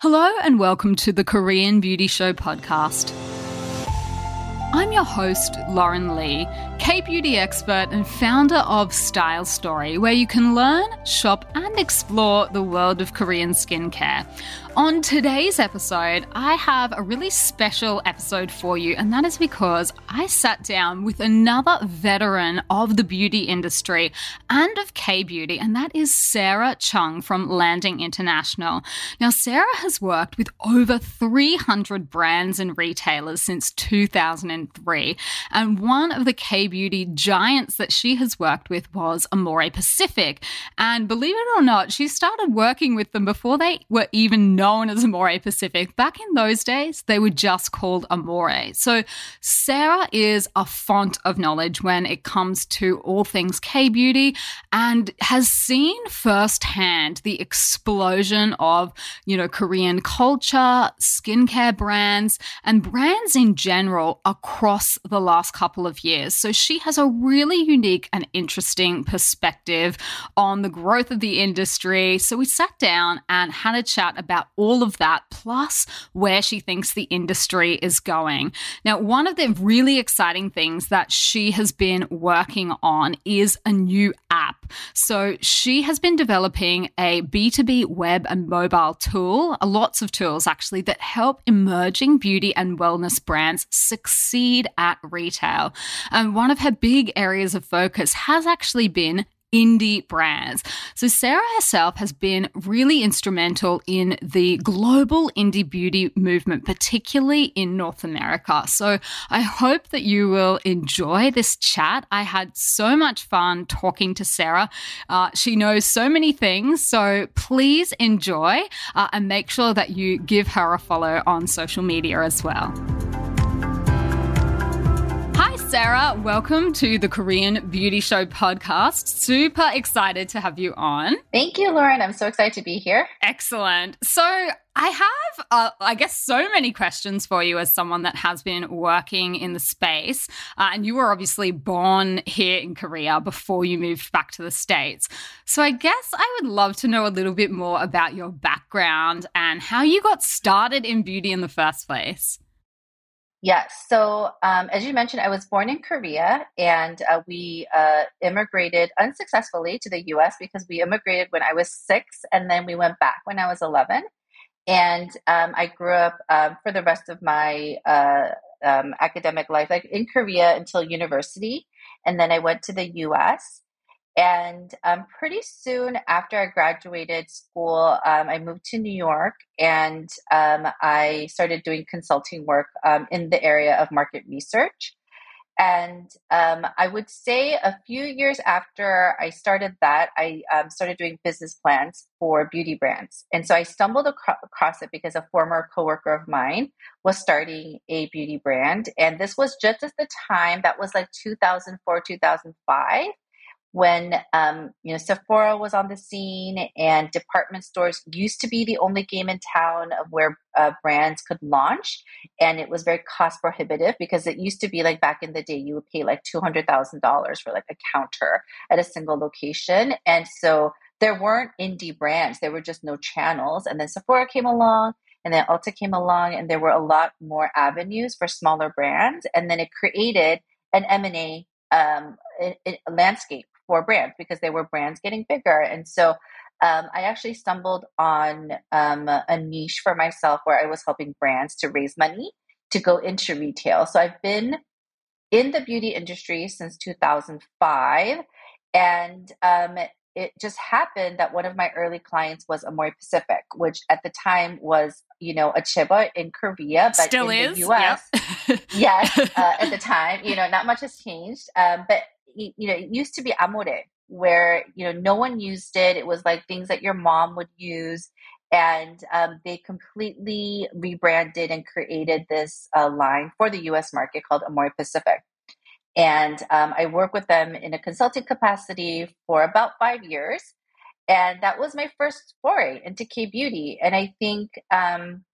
Hello, and welcome to the Korean Beauty Show podcast. I'm your host, Lauren Lee, K beauty expert and founder of Style Story, where you can learn, shop, and explore the world of Korean skincare. On today's episode, I have a really special episode for you, and that is because I sat down with another veteran of the beauty industry and of K beauty, and that is Sarah Chung from Landing International. Now, Sarah has worked with over 300 brands and retailers since 2003, and one of the K beauty giants that she has worked with was Amore Pacific. And believe it or not, she started working with them before they were even known known as Amore Pacific. Back in those days, they were just called Amore. So Sarah is a font of knowledge when it comes to all things K beauty and has seen firsthand the explosion of, you know, Korean culture, skincare brands, and brands in general across the last couple of years. So she has a really unique and interesting perspective on the growth of the industry. So we sat down and had a chat about all of that, plus where she thinks the industry is going. Now, one of the really exciting things that she has been working on is a new app. So she has been developing a B2B web and mobile tool, uh, lots of tools actually, that help emerging beauty and wellness brands succeed at retail. And one of her big areas of focus has actually been indie brands. So, Sarah herself has been really instrumental in the global indie beauty movement, particularly in North America. So, I hope that you will enjoy this chat. I had so much fun talking to Sarah. Uh, she knows so many things. So, please enjoy uh, and make sure that you give her a follow on social media as well. Sarah, welcome to the Korean Beauty Show podcast. Super excited to have you on. Thank you, Lauren. I'm so excited to be here. Excellent. So, I have, uh, I guess, so many questions for you as someone that has been working in the space. Uh, and you were obviously born here in Korea before you moved back to the States. So I guess I would love to know a little bit more about your background and how you got started in beauty in the first place. Yes. So, um, as you mentioned, I was born in Korea and uh, we uh, immigrated unsuccessfully to the US because we immigrated when I was six and then we went back when I was 11. And um, I grew up um, for the rest of my uh, um, academic life, like in Korea until university. And then I went to the US. And um, pretty soon after I graduated school, um, I moved to New York and um, I started doing consulting work um, in the area of market research. And um, I would say a few years after I started that, I um, started doing business plans for beauty brands. And so I stumbled acro- across it because a former coworker of mine was starting a beauty brand. And this was just at the time that was like 2004, 2005 when um, you know Sephora was on the scene and department stores used to be the only game in town of where uh, brands could launch, and it was very cost prohibitive because it used to be like back in the day you would pay like two hundred thousand dollars for like a counter at a single location, and so there weren't indie brands, there were just no channels, and then Sephora came along. And then Ulta came along, and there were a lot more avenues for smaller brands. And then it created an M and A um, landscape for brands because they were brands getting bigger. And so um, I actually stumbled on um, a niche for myself where I was helping brands to raise money to go into retail. So I've been in the beauty industry since 2005. And um, it just happened that one of my early clients was Amore Pacific, which at the time was, you know, a chiba in Korea, but Still in is. the US, yep. yes, uh, at the time, you know, not much has changed. Um, but you know, it used to be amore, where you know no one used it. It was like things that your mom would use, and um, they completely rebranded and created this uh, line for the U.S. market called Amore Pacific. And um, I worked with them in a consulting capacity for about five years, and that was my first foray into K beauty. And I think um,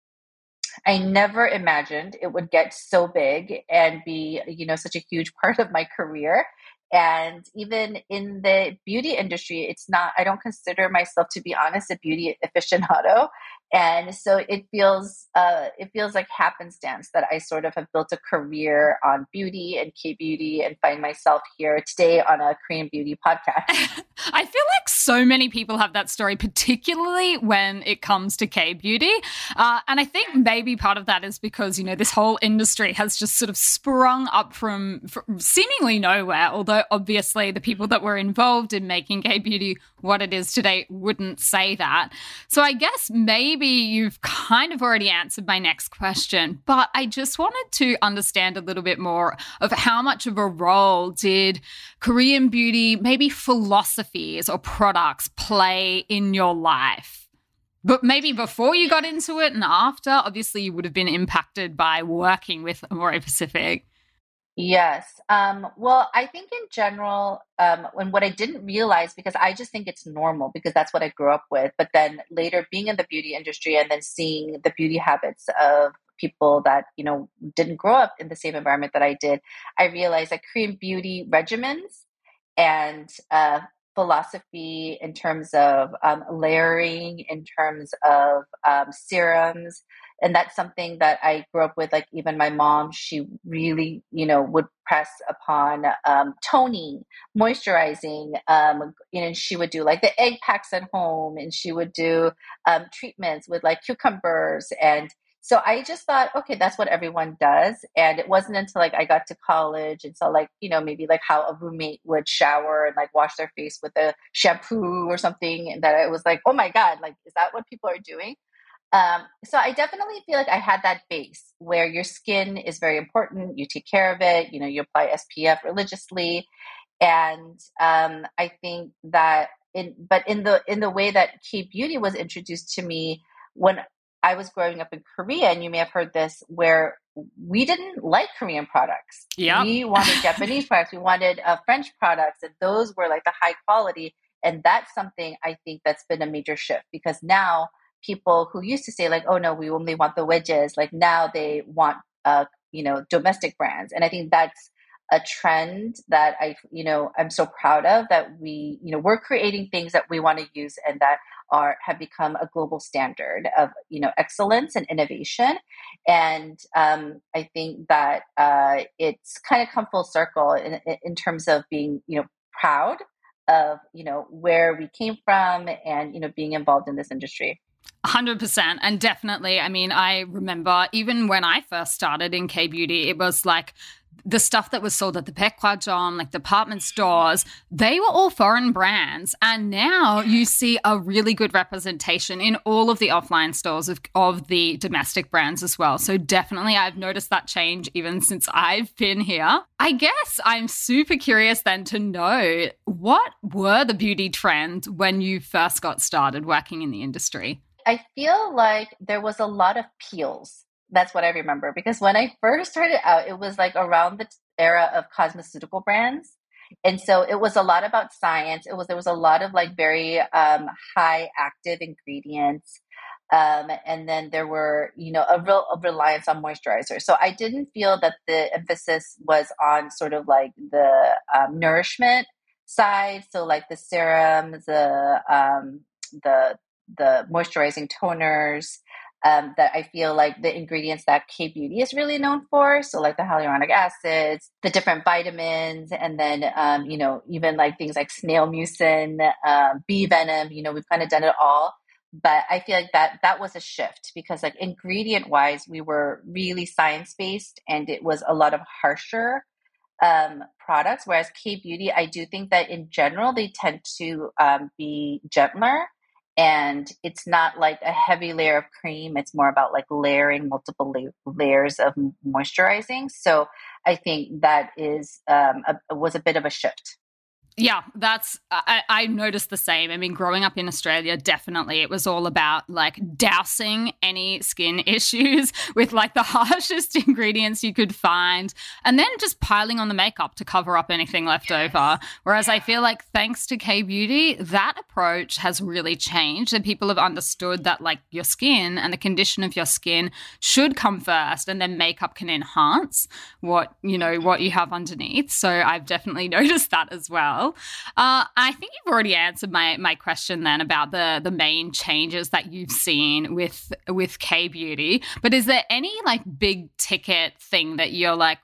I never imagined it would get so big and be, you know, such a huge part of my career. And even in the beauty industry, it's not, I don't consider myself, to be honest, a beauty aficionado. And so it feels uh, it feels like happenstance that I sort of have built a career on beauty and K beauty and find myself here today on a Korean beauty podcast. I feel like so many people have that story, particularly when it comes to K beauty, uh, and I think maybe part of that is because you know this whole industry has just sort of sprung up from, from seemingly nowhere. Although obviously the people that were involved in making K beauty what it is today wouldn't say that. So I guess maybe you've kind of already answered my next question, but I just wanted to understand a little bit more of how much of a role did Korean beauty, maybe philosophies or products play in your life? But maybe before you got into it and after, obviously you would have been impacted by working with Amore Pacific. Yes. Um, well, I think in general, um, and what I didn't realize because I just think it's normal because that's what I grew up with. But then later, being in the beauty industry and then seeing the beauty habits of people that you know didn't grow up in the same environment that I did, I realized that Korean beauty regimens and uh, philosophy in terms of um, layering, in terms of um, serums, and that's something that I grew up with. Like even my mom, she really, you know, would press upon um, toning, moisturizing. Um, you know, she would do like the egg packs at home, and she would do um, treatments with like cucumbers and. So I just thought, okay, that's what everyone does. And it wasn't until like I got to college and saw like, you know, maybe like how a roommate would shower and like wash their face with a shampoo or something. And that I was like, oh my God, like, is that what people are doing? Um, so I definitely feel like I had that base where your skin is very important. You take care of it. You know, you apply SPF religiously, and um, I think that in but in the in the way that K beauty was introduced to me when I was growing up in Korea, and you may have heard this, where we didn't like Korean products. Yeah, we wanted Japanese products. We wanted uh, French products, and those were like the high quality. And that's something I think that's been a major shift because now people who used to say like, oh no, we only want the wedges, like now they want uh, you know, domestic brands. And I think that's a trend that I, you know, I'm so proud of that we, you know, we're creating things that we want to use and that are have become a global standard of, you know, excellence and innovation. And um, I think that uh, it's kind of come full circle in, in terms of being, you know, proud of, you know, where we came from and, you know, being involved in this industry. 100% and definitely i mean i remember even when i first started in k beauty it was like the stuff that was sold at the Baekhwajeom, like department stores, they were all foreign brands. And now you see a really good representation in all of the offline stores of, of the domestic brands as well. So definitely I've noticed that change even since I've been here. I guess I'm super curious then to know what were the beauty trends when you first got started working in the industry? I feel like there was a lot of peels. That's what I remember because when I first started out, it was like around the era of cosmeceutical brands. And so it was a lot about science. It was there was a lot of like very um, high active ingredients. Um, and then there were, you know, a real a reliance on moisturizer. So I didn't feel that the emphasis was on sort of like the um, nourishment side. So like the serums, the um, the the moisturizing toners um, that I feel like the ingredients that K Beauty is really known for. So, like the hyaluronic acids, the different vitamins, and then, um, you know, even like things like snail mucin, uh, bee venom, you know, we've kind of done it all. But I feel like that that was a shift because, like, ingredient wise, we were really science based and it was a lot of harsher um, products. Whereas K Beauty, I do think that in general, they tend to um, be gentler and it's not like a heavy layer of cream it's more about like layering multiple la- layers of moisturizing so i think that is um, a, was a bit of a shift yeah, that's I, I, noticed the same. I mean, growing up in Australia, definitely it was all about like dousing any skin issues with like the harshest ingredients you could find, and then just piling on the makeup to cover up anything left over. Whereas I feel like thanks to K Beauty, that approach has really changed, and people have understood that like your skin and the condition of your skin should come first, and then makeup can enhance what you know what you have underneath. So I've definitely noticed that as well. Well. Uh, I think you've already answered my my question then about the the main changes that you've seen with with K Beauty. But is there any like big ticket thing that you're like,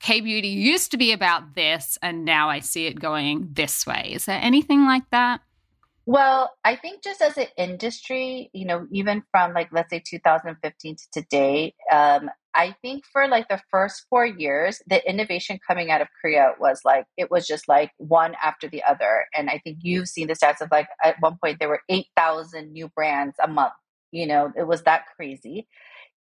K Beauty used to be about this, and now I see it going this way? Is there anything like that? Well, I think just as an industry, you know, even from like let's say 2015 to today, um, I think for like the first four years, the innovation coming out of Korea was like it was just like one after the other. And I think you've seen the stats of like at one point there were 8,000 new brands a month. You know, it was that crazy.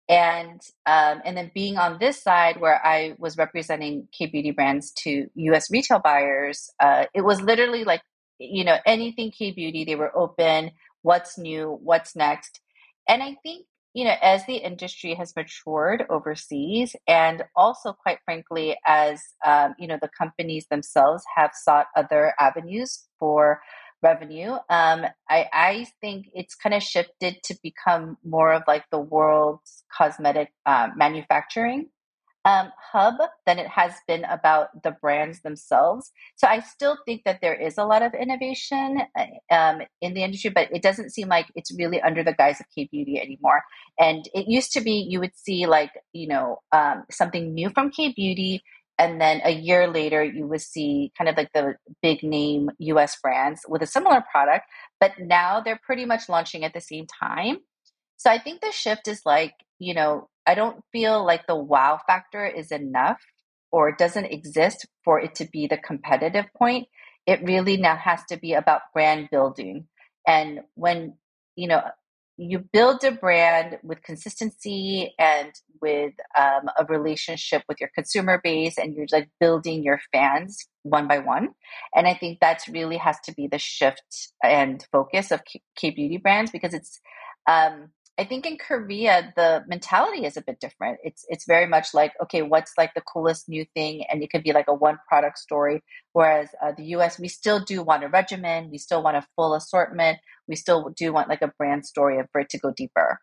And um, and then being on this side where I was representing K beauty brands to U.S. retail buyers, uh, it was literally like you know, anything K beauty, they were open. What's new? What's next? And I think, you know, as the industry has matured overseas, and also, quite frankly, as, um, you know, the companies themselves have sought other avenues for revenue, um, I, I think it's kind of shifted to become more of like the world's cosmetic uh, manufacturing um, hub than it has been about the brands themselves. So I still think that there is a lot of innovation uh, um, in the industry, but it doesn't seem like it's really under the guise of K beauty anymore. And it used to be you would see like you know um, something new from K beauty. And then a year later, you would see kind of like the big name US brands with a similar product, but now they're pretty much launching at the same time. So I think the shift is like, you know, I don't feel like the wow factor is enough or it doesn't exist for it to be the competitive point. It really now has to be about brand building. And when, you know, you build a brand with consistency and with um, a relationship with your consumer base and you're like building your fans one by one and i think that's really has to be the shift and focus of k beauty brands because it's um, I think in Korea the mentality is a bit different. It's it's very much like okay, what's like the coolest new thing, and it could be like a one product story. Whereas uh, the U.S. we still do want a regimen, we still want a full assortment, we still do want like a brand story for it to go deeper.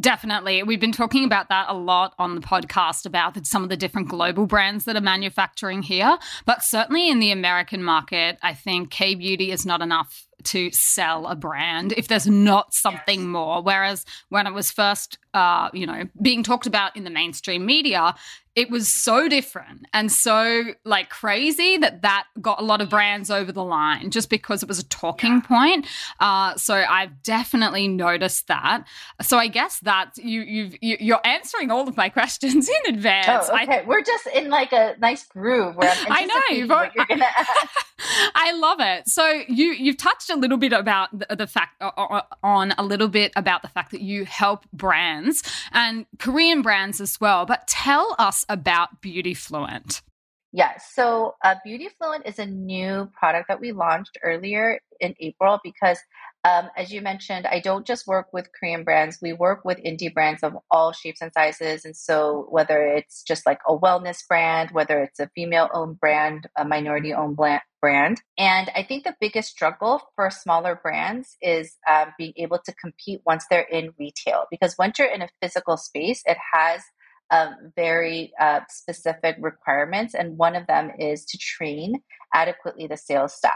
Definitely. We've been talking about that a lot on the podcast about some of the different global brands that are manufacturing here. But certainly in the American market, I think K Beauty is not enough to sell a brand if there's not something yes. more. Whereas when it was first, uh, you know, being talked about in the mainstream media, it was so different and so like crazy that that got a lot of brands over the line just because it was a talking yeah. point. Uh, so I've definitely noticed that. So I guess that you you've you, are answering all of my questions in advance. Oh, okay. I, We're just in like a nice groove where I'm I know you've, what you're gonna. I love it. So you you've touched a little bit about the, the fact uh, on a little bit about the fact that you help brands and Korean brands as well. But tell us about Beauty Fluent. Yes. So, uh, Beauty Fluent is a new product that we launched earlier in April because um, as you mentioned, I don't just work with Korean brands. We work with indie brands of all shapes and sizes. And so, whether it's just like a wellness brand, whether it's a female owned brand, a minority owned brand. And I think the biggest struggle for smaller brands is um, being able to compete once they're in retail. Because once you're in a physical space, it has um, very uh, specific requirements. And one of them is to train adequately the sales staff.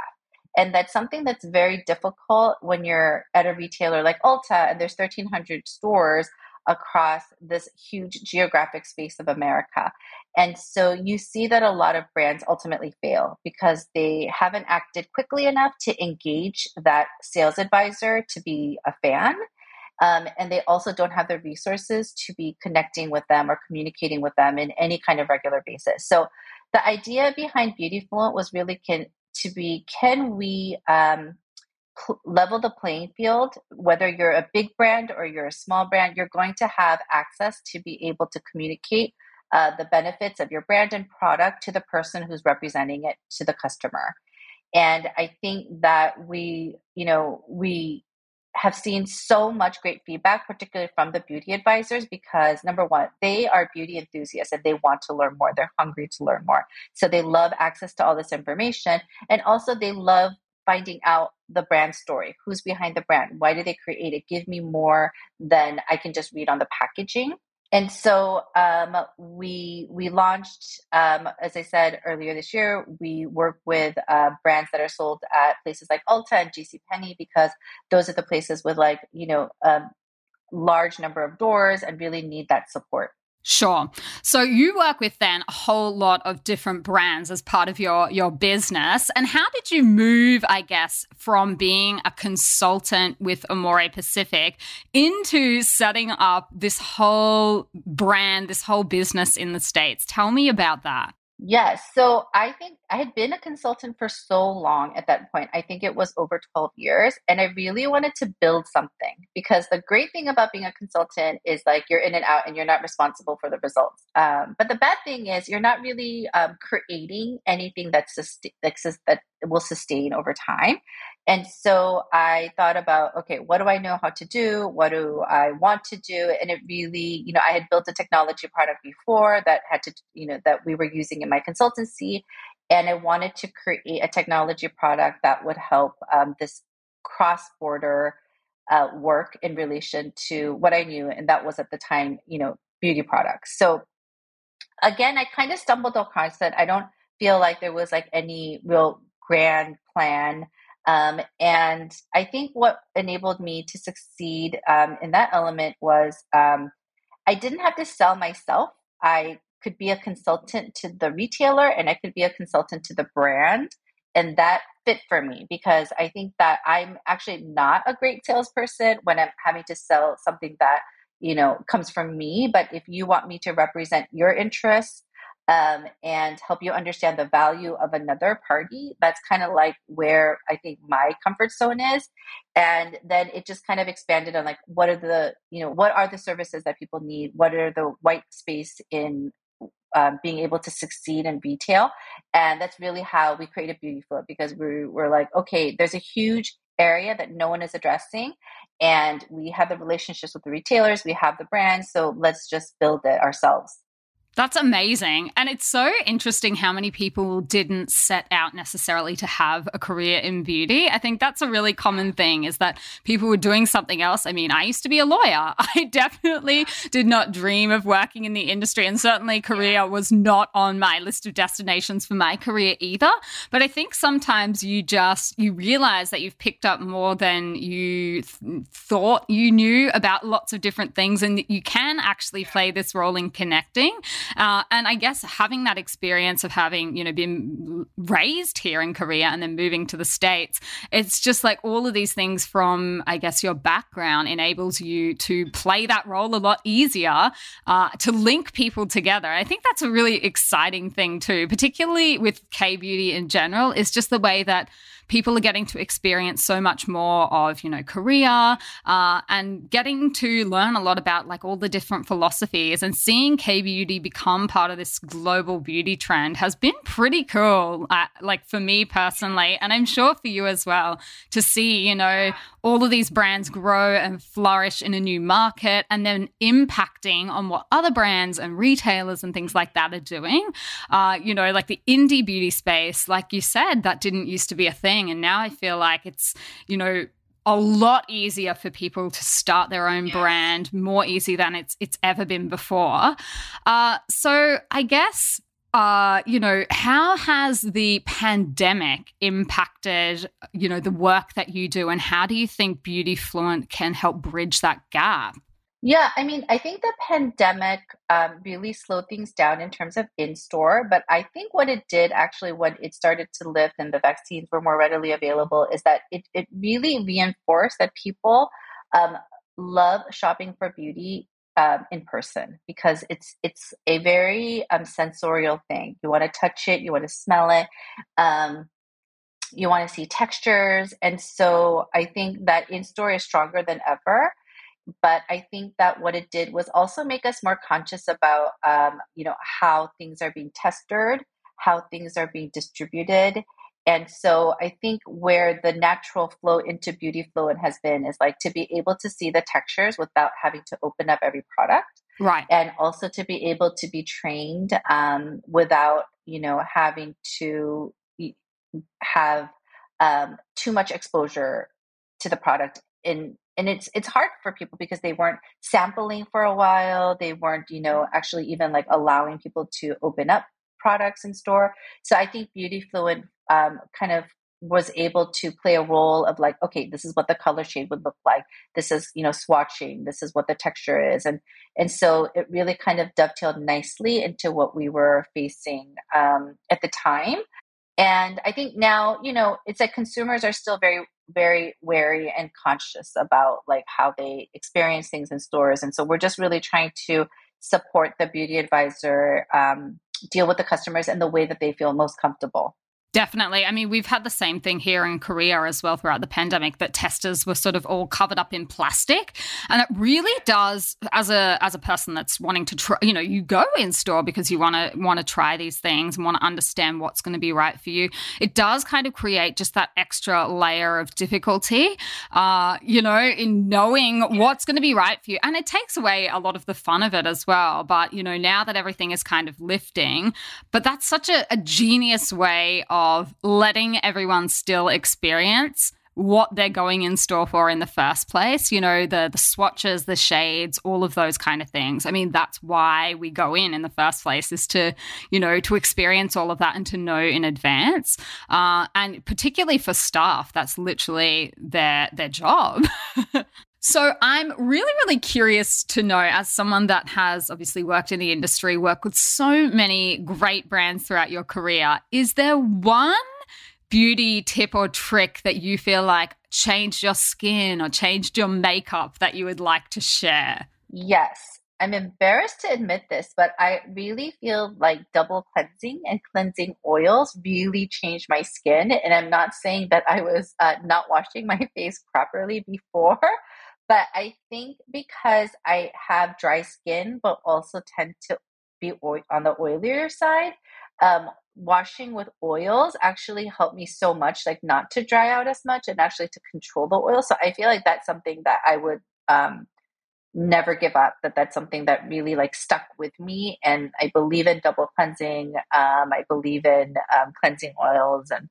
And that's something that's very difficult when you're at a retailer like Ulta and there's 1,300 stores across this huge geographic space of America. And so you see that a lot of brands ultimately fail because they haven't acted quickly enough to engage that sales advisor to be a fan. Um, and they also don't have the resources to be connecting with them or communicating with them in any kind of regular basis. So the idea behind Beauty Fluent was really can to be can we um, cl- level the playing field whether you're a big brand or you're a small brand you're going to have access to be able to communicate uh, the benefits of your brand and product to the person who's representing it to the customer and i think that we you know we have seen so much great feedback, particularly from the beauty advisors, because number one, they are beauty enthusiasts and they want to learn more. They're hungry to learn more. So they love access to all this information. And also, they love finding out the brand story who's behind the brand why did they create it give me more than i can just read on the packaging and so um, we we launched, um, as I said earlier this year, we work with uh, brands that are sold at places like Ulta and JC Penney because those are the places with like you know a large number of doors and really need that support. Sure. So you work with then a whole lot of different brands as part of your your business. And how did you move, I guess, from being a consultant with Amore Pacific into setting up this whole brand, this whole business in the States? Tell me about that. Yes. So I think I had been a consultant for so long at that point. I think it was over 12 years. And I really wanted to build something because the great thing about being a consultant is like you're in and out and you're not responsible for the results. Um, but the bad thing is you're not really um, creating anything that's that, that will sustain over time. And so I thought about, okay, what do I know how to do? What do I want to do? And it really, you know, I had built a technology product before that had to, you know, that we were using in my consultancy. And I wanted to create a technology product that would help um, this cross border uh, work in relation to what I knew. And that was at the time, you know, beauty products. So again, I kind of stumbled across it. I don't feel like there was like any real grand plan um, and I think what enabled me to succeed um, in that element was um, I didn't have to sell myself. I could be a consultant to the retailer and I could be a consultant to the brand. And that fit for me because I think that I'm actually not a great salesperson when I'm having to sell something that, you know, comes from me. But if you want me to represent your interests um, and help you understand the value of another party. That's kind of like where I think my comfort zone is. And then it just kind of expanded on like, what are the, you know, what are the services that people need? What are the white space in um, being able to succeed in retail? And that's really how we created Beauty Fluent because we were like, okay, there's a huge area that no one is addressing and we have the relationships with the retailers we have the brands so let's just build it ourselves that's amazing. And it's so interesting how many people didn't set out necessarily to have a Korea in beauty. I think that's a really common thing is that people were doing something else. I mean, I used to be a lawyer. I definitely did not dream of working in the industry. And certainly, career was not on my list of destinations for my career either. But I think sometimes you just, you realize that you've picked up more than you th- thought you knew about lots of different things. And you can actually play this role in connecting. Uh, and I guess having that experience of having, you know, been raised here in Korea and then moving to the States, it's just like all of these things from, I guess, your background enables you to play that role a lot easier, uh, to link people together. I think that's a really exciting thing too, particularly with K beauty in general, is just the way that people are getting to experience so much more of, you know, Korea uh, and getting to learn a lot about like all the different philosophies and seeing K beauty become part of this global beauty trend has been pretty cool. Uh, like for me personally, and I'm sure for you as well, to see, you know, all of these brands grow and flourish in a new market and then impacting on what other brands and retailers and things like that are doing. Uh, you know, like the indie beauty space, like you said, that didn't used to be a thing. And now I feel like it's, you know, a lot easier for people to start their own brand, more easy than it's it's ever been before. Uh, so I guess uh, you know, how has the pandemic impacted, you know, the work that you do, and how do you think Beauty Fluent can help bridge that gap? Yeah, I mean, I think the pandemic um, really slowed things down in terms of in store. But I think what it did actually, when it started to lift and the vaccines were more readily available, is that it, it really reinforced that people um, love shopping for beauty um, in person because it's it's a very um, sensorial thing. You want to touch it, you want to smell it, um, you want to see textures, and so I think that in store is stronger than ever. But I think that what it did was also make us more conscious about um, you know how things are being tested, how things are being distributed, and so I think where the natural flow into Beauty Fluent has been is like to be able to see the textures without having to open up every product. Right. And also to be able to be trained um, without, you know, having to have um, too much exposure to the product in and it's it's hard for people because they weren't sampling for a while they weren't you know actually even like allowing people to open up products in store. So i think Beauty Fluent um, kind of was able to play a role of like okay this is what the color shade would look like. This is you know swatching this is what the texture is. And and so it really kind of dovetailed nicely into what we were facing um, at the time. And i think now you know it's like consumers are still very very wary and conscious about like how they experience things in stores and so we're just really trying to support the beauty advisor um, deal with the customers in the way that they feel most comfortable Definitely. I mean, we've had the same thing here in Korea as well throughout the pandemic that testers were sort of all covered up in plastic, and it really does as a as a person that's wanting to try, you know, you go in store because you want to want to try these things and want to understand what's going to be right for you. It does kind of create just that extra layer of difficulty, uh, you know, in knowing what's going to be right for you, and it takes away a lot of the fun of it as well. But you know, now that everything is kind of lifting, but that's such a, a genius way of of letting everyone still experience what they're going in store for in the first place you know the the swatches the shades all of those kind of things. I mean that's why we go in in the first place is to you know to experience all of that and to know in advance. Uh, and particularly for staff that's literally their their job So I'm really, really curious to know, as someone that has obviously worked in the industry, worked with so many great brands throughout your career, is there one beauty tip or trick that you feel like changed your skin or changed your makeup that you would like to share? Yes. I'm embarrassed to admit this, but I really feel like double cleansing and cleansing oils really changed my skin. And I'm not saying that I was uh, not washing my face properly before, but I think because I have dry skin, but also tend to be oil- on the oilier side, um, washing with oils actually helped me so much, like not to dry out as much and actually to control the oil. So I feel like that's something that I would um, never give up. That that's something that really like stuck with me, and I believe in double cleansing. Um, I believe in um, cleansing oils and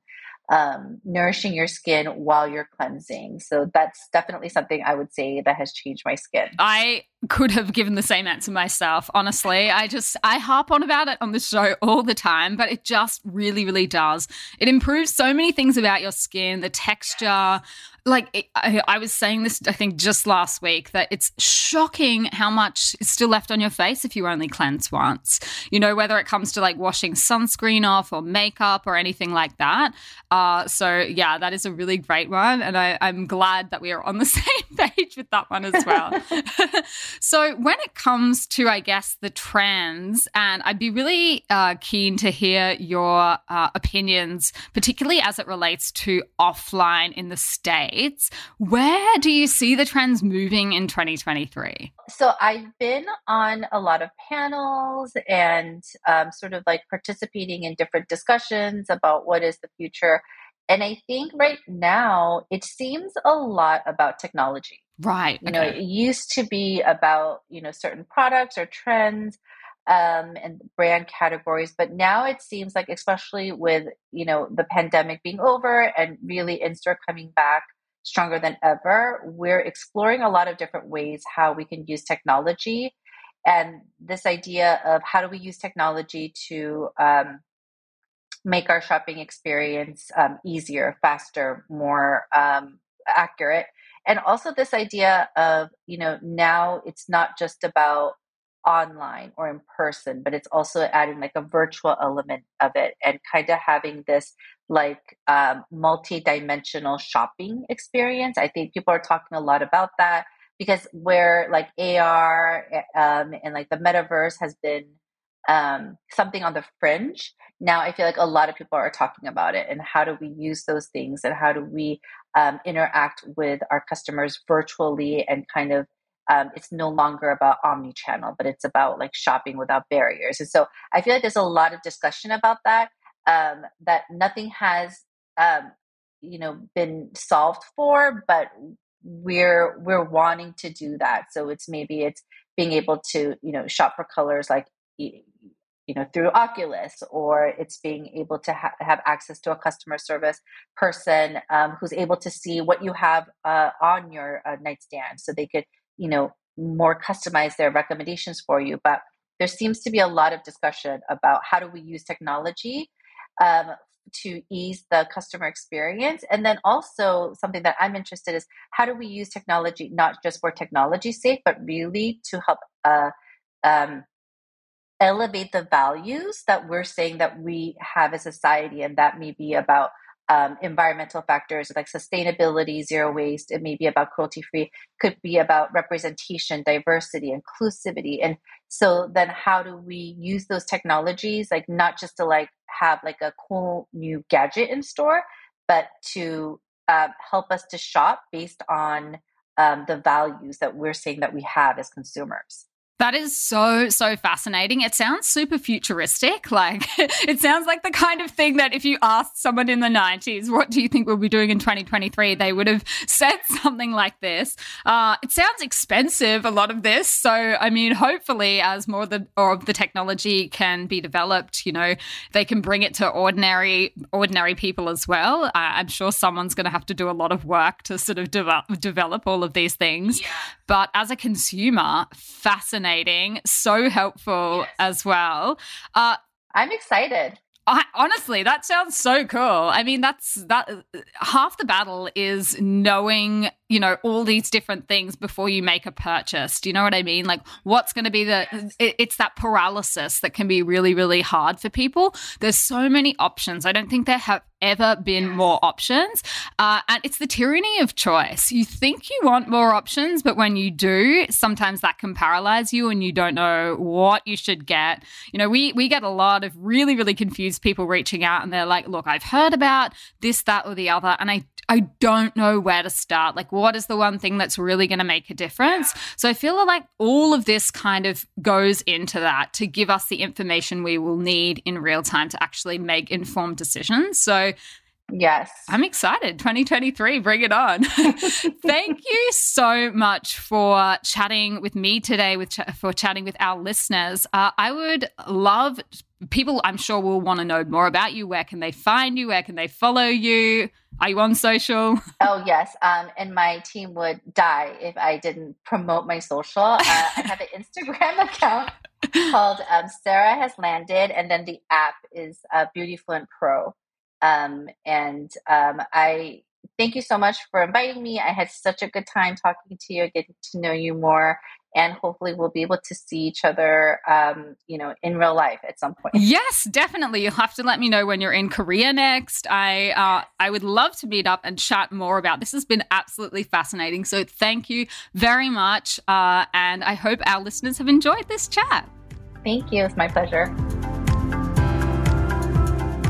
um, nourishing your skin while you're cleansing. So that's definitely something I would say that has changed my skin. I could have given the same answer myself. Honestly, I just I harp on about it on the show all the time, but it just really, really does. It improves so many things about your skin, the texture. Like I, I was saying this, I think just last week that it's shocking how much is still left on your face if you only cleanse once. You know, whether it comes to like washing sunscreen off or makeup or anything like that. Uh, so yeah, that is a really great one, and I, I'm glad that we are on the same page with that one as well. So, when it comes to, I guess, the trends, and I'd be really uh, keen to hear your uh, opinions, particularly as it relates to offline in the States. Where do you see the trends moving in 2023? So, I've been on a lot of panels and um, sort of like participating in different discussions about what is the future. And I think right now it seems a lot about technology. Right. You okay. know, it used to be about, you know, certain products or trends um, and brand categories, but now it seems like, especially with, you know, the pandemic being over and really in store coming back stronger than ever, we're exploring a lot of different ways how we can use technology. And this idea of how do we use technology to um, make our shopping experience um, easier, faster, more um, accurate and also this idea of you know now it's not just about online or in person but it's also adding like a virtual element of it and kind of having this like um, multi-dimensional shopping experience i think people are talking a lot about that because where like ar eh, um, and like the metaverse has been um, something on the fringe. Now I feel like a lot of people are talking about it and how do we use those things and how do we um, interact with our customers virtually and kind of um, it's no longer about omni-channel, but it's about like shopping without barriers. And so I feel like there's a lot of discussion about that. Um, that nothing has, um, you know, been solved for, but we're we're wanting to do that. So it's maybe it's being able to you know shop for colors like you know through oculus or it's being able to ha- have access to a customer service person um, who's able to see what you have uh, on your uh, nightstand so they could you know more customize their recommendations for you but there seems to be a lot of discussion about how do we use technology um, to ease the customer experience. And then also something that i'm interested is how do we use technology not just for technology's sake but really to help uh, um, elevate the values that we're saying that we have as society and that may be about um, environmental factors like sustainability zero waste it may be about cruelty free could be about representation diversity inclusivity. And so then how do we use those technologies like not just to like have like a cool new gadget in store but to uh, help us to shop based on um, the values that we're saying that we have as consumers that is so, so fascinating. It sounds super futuristic. Like, it sounds like the kind of thing that if you asked someone in the 90s, what do you think we'll be doing in 2023? They would have said something like this. Uh, it sounds expensive, a lot of this. So, I mean, hopefully, as more of the, of the technology can be developed, you know, they can bring it to ordinary, ordinary people as well. Uh, I'm sure someone's going to have to do a lot of work to sort of develop, develop all of these things. Yeah. But as a consumer, fascinating, so helpful yes. as well. Uh, I'm excited. I, honestly, that sounds so cool. I mean, that's that half the battle is knowing, you know, all these different things before you make a purchase. Do you know what I mean? Like, what's going to be the, it, it's that paralysis that can be really, really hard for people. There's so many options. I don't think there have ever been more options. Uh, and it's the tyranny of choice. You think you want more options, but when you do, sometimes that can paralyze you and you don't know what you should get. You know, we, we get a lot of really, really confused people reaching out and they're like, look, I've heard about this, that, or the other, and I I don't know where to start. Like, what is the one thing that's really going to make a difference? So I feel like all of this kind of goes into that to give us the information we will need in real time to actually make informed decisions. So Yes. I'm excited. 2023, bring it on. Thank you so much for chatting with me today, with ch- for chatting with our listeners. Uh, I would love people, I'm sure, will want to know more about you. Where can they find you? Where can they follow you? Are you on social? Oh, yes. Um, and my team would die if I didn't promote my social. Uh, I have an Instagram account called um, Sarah Has Landed, and then the app is uh, Beautyfluent Pro. Um, and um, I thank you so much for inviting me. I had such a good time talking to you, getting to know you more, and hopefully we'll be able to see each other, um, you know, in real life at some point. Yes, definitely. You'll have to let me know when you're in Korea next. I uh, I would love to meet up and chat more about this. Has been absolutely fascinating. So thank you very much, uh, and I hope our listeners have enjoyed this chat. Thank you. It's my pleasure.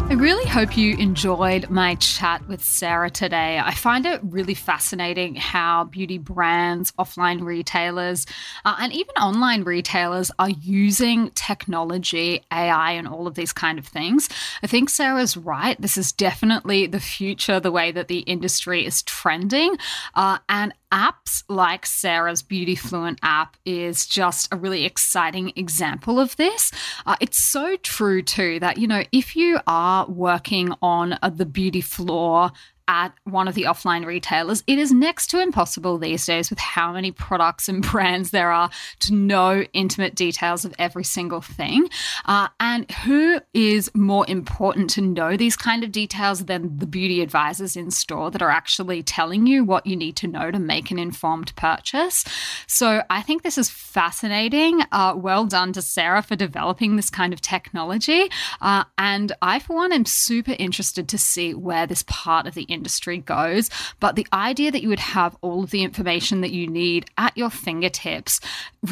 I really hope you enjoyed my chat with Sarah today. I find it really fascinating how beauty brands, offline retailers, uh, and even online retailers are using technology, AI, and all of these kind of things. I think Sarah's right. This is definitely the future, the way that the industry is trending. Uh, and apps like Sarah's Beauty Fluent app is just a really exciting example of this. Uh, it's so true, too, that, you know, if you are working on uh, the beauty floor at one of the offline retailers, it is next to impossible these days with how many products and brands there are to know intimate details of every single thing. Uh, and who is more important to know these kind of details than the beauty advisors in store that are actually telling you what you need to know to make an informed purchase? So I think this is fascinating. Uh, well done to Sarah for developing this kind of technology. Uh, and I, for one, am super interested to see where this part of the industry goes. But the idea that you would have all of the information that you need at your fingertips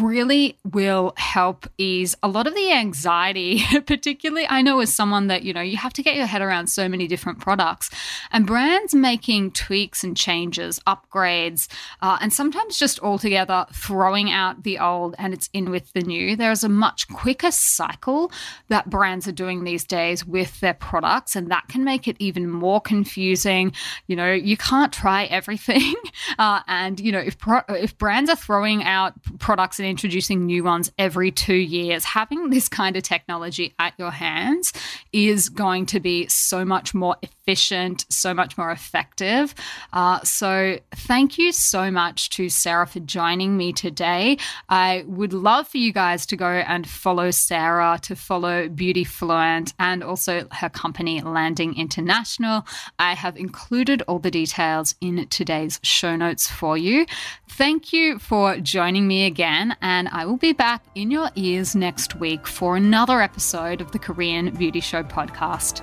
really will help ease a lot of the anxiety, particularly I know as someone that, you know, you have to get your head around so many different products and brands making tweaks and changes, upgrades, uh, and sometimes just altogether throwing out the old and it's in with the new. There is a much quicker cycle that brands are doing these days with their products, and that can make it even more confusing You know, you can't try everything. Uh, and, you know, if, pro- if brands are throwing out products and introducing new ones every two years, having this kind of technology at your hands is going to be so much more efficient, so much more effective. Uh, so, thank you so much to Sarah for joining me today. I would love for you guys to go and follow Sarah, to follow Beauty Fluent, and also her company, Landing International. I have included all the details in today's show notes for you. Thank you for joining me again, and I will be back in your ears next week for another episode of the Korean Beauty Show podcast.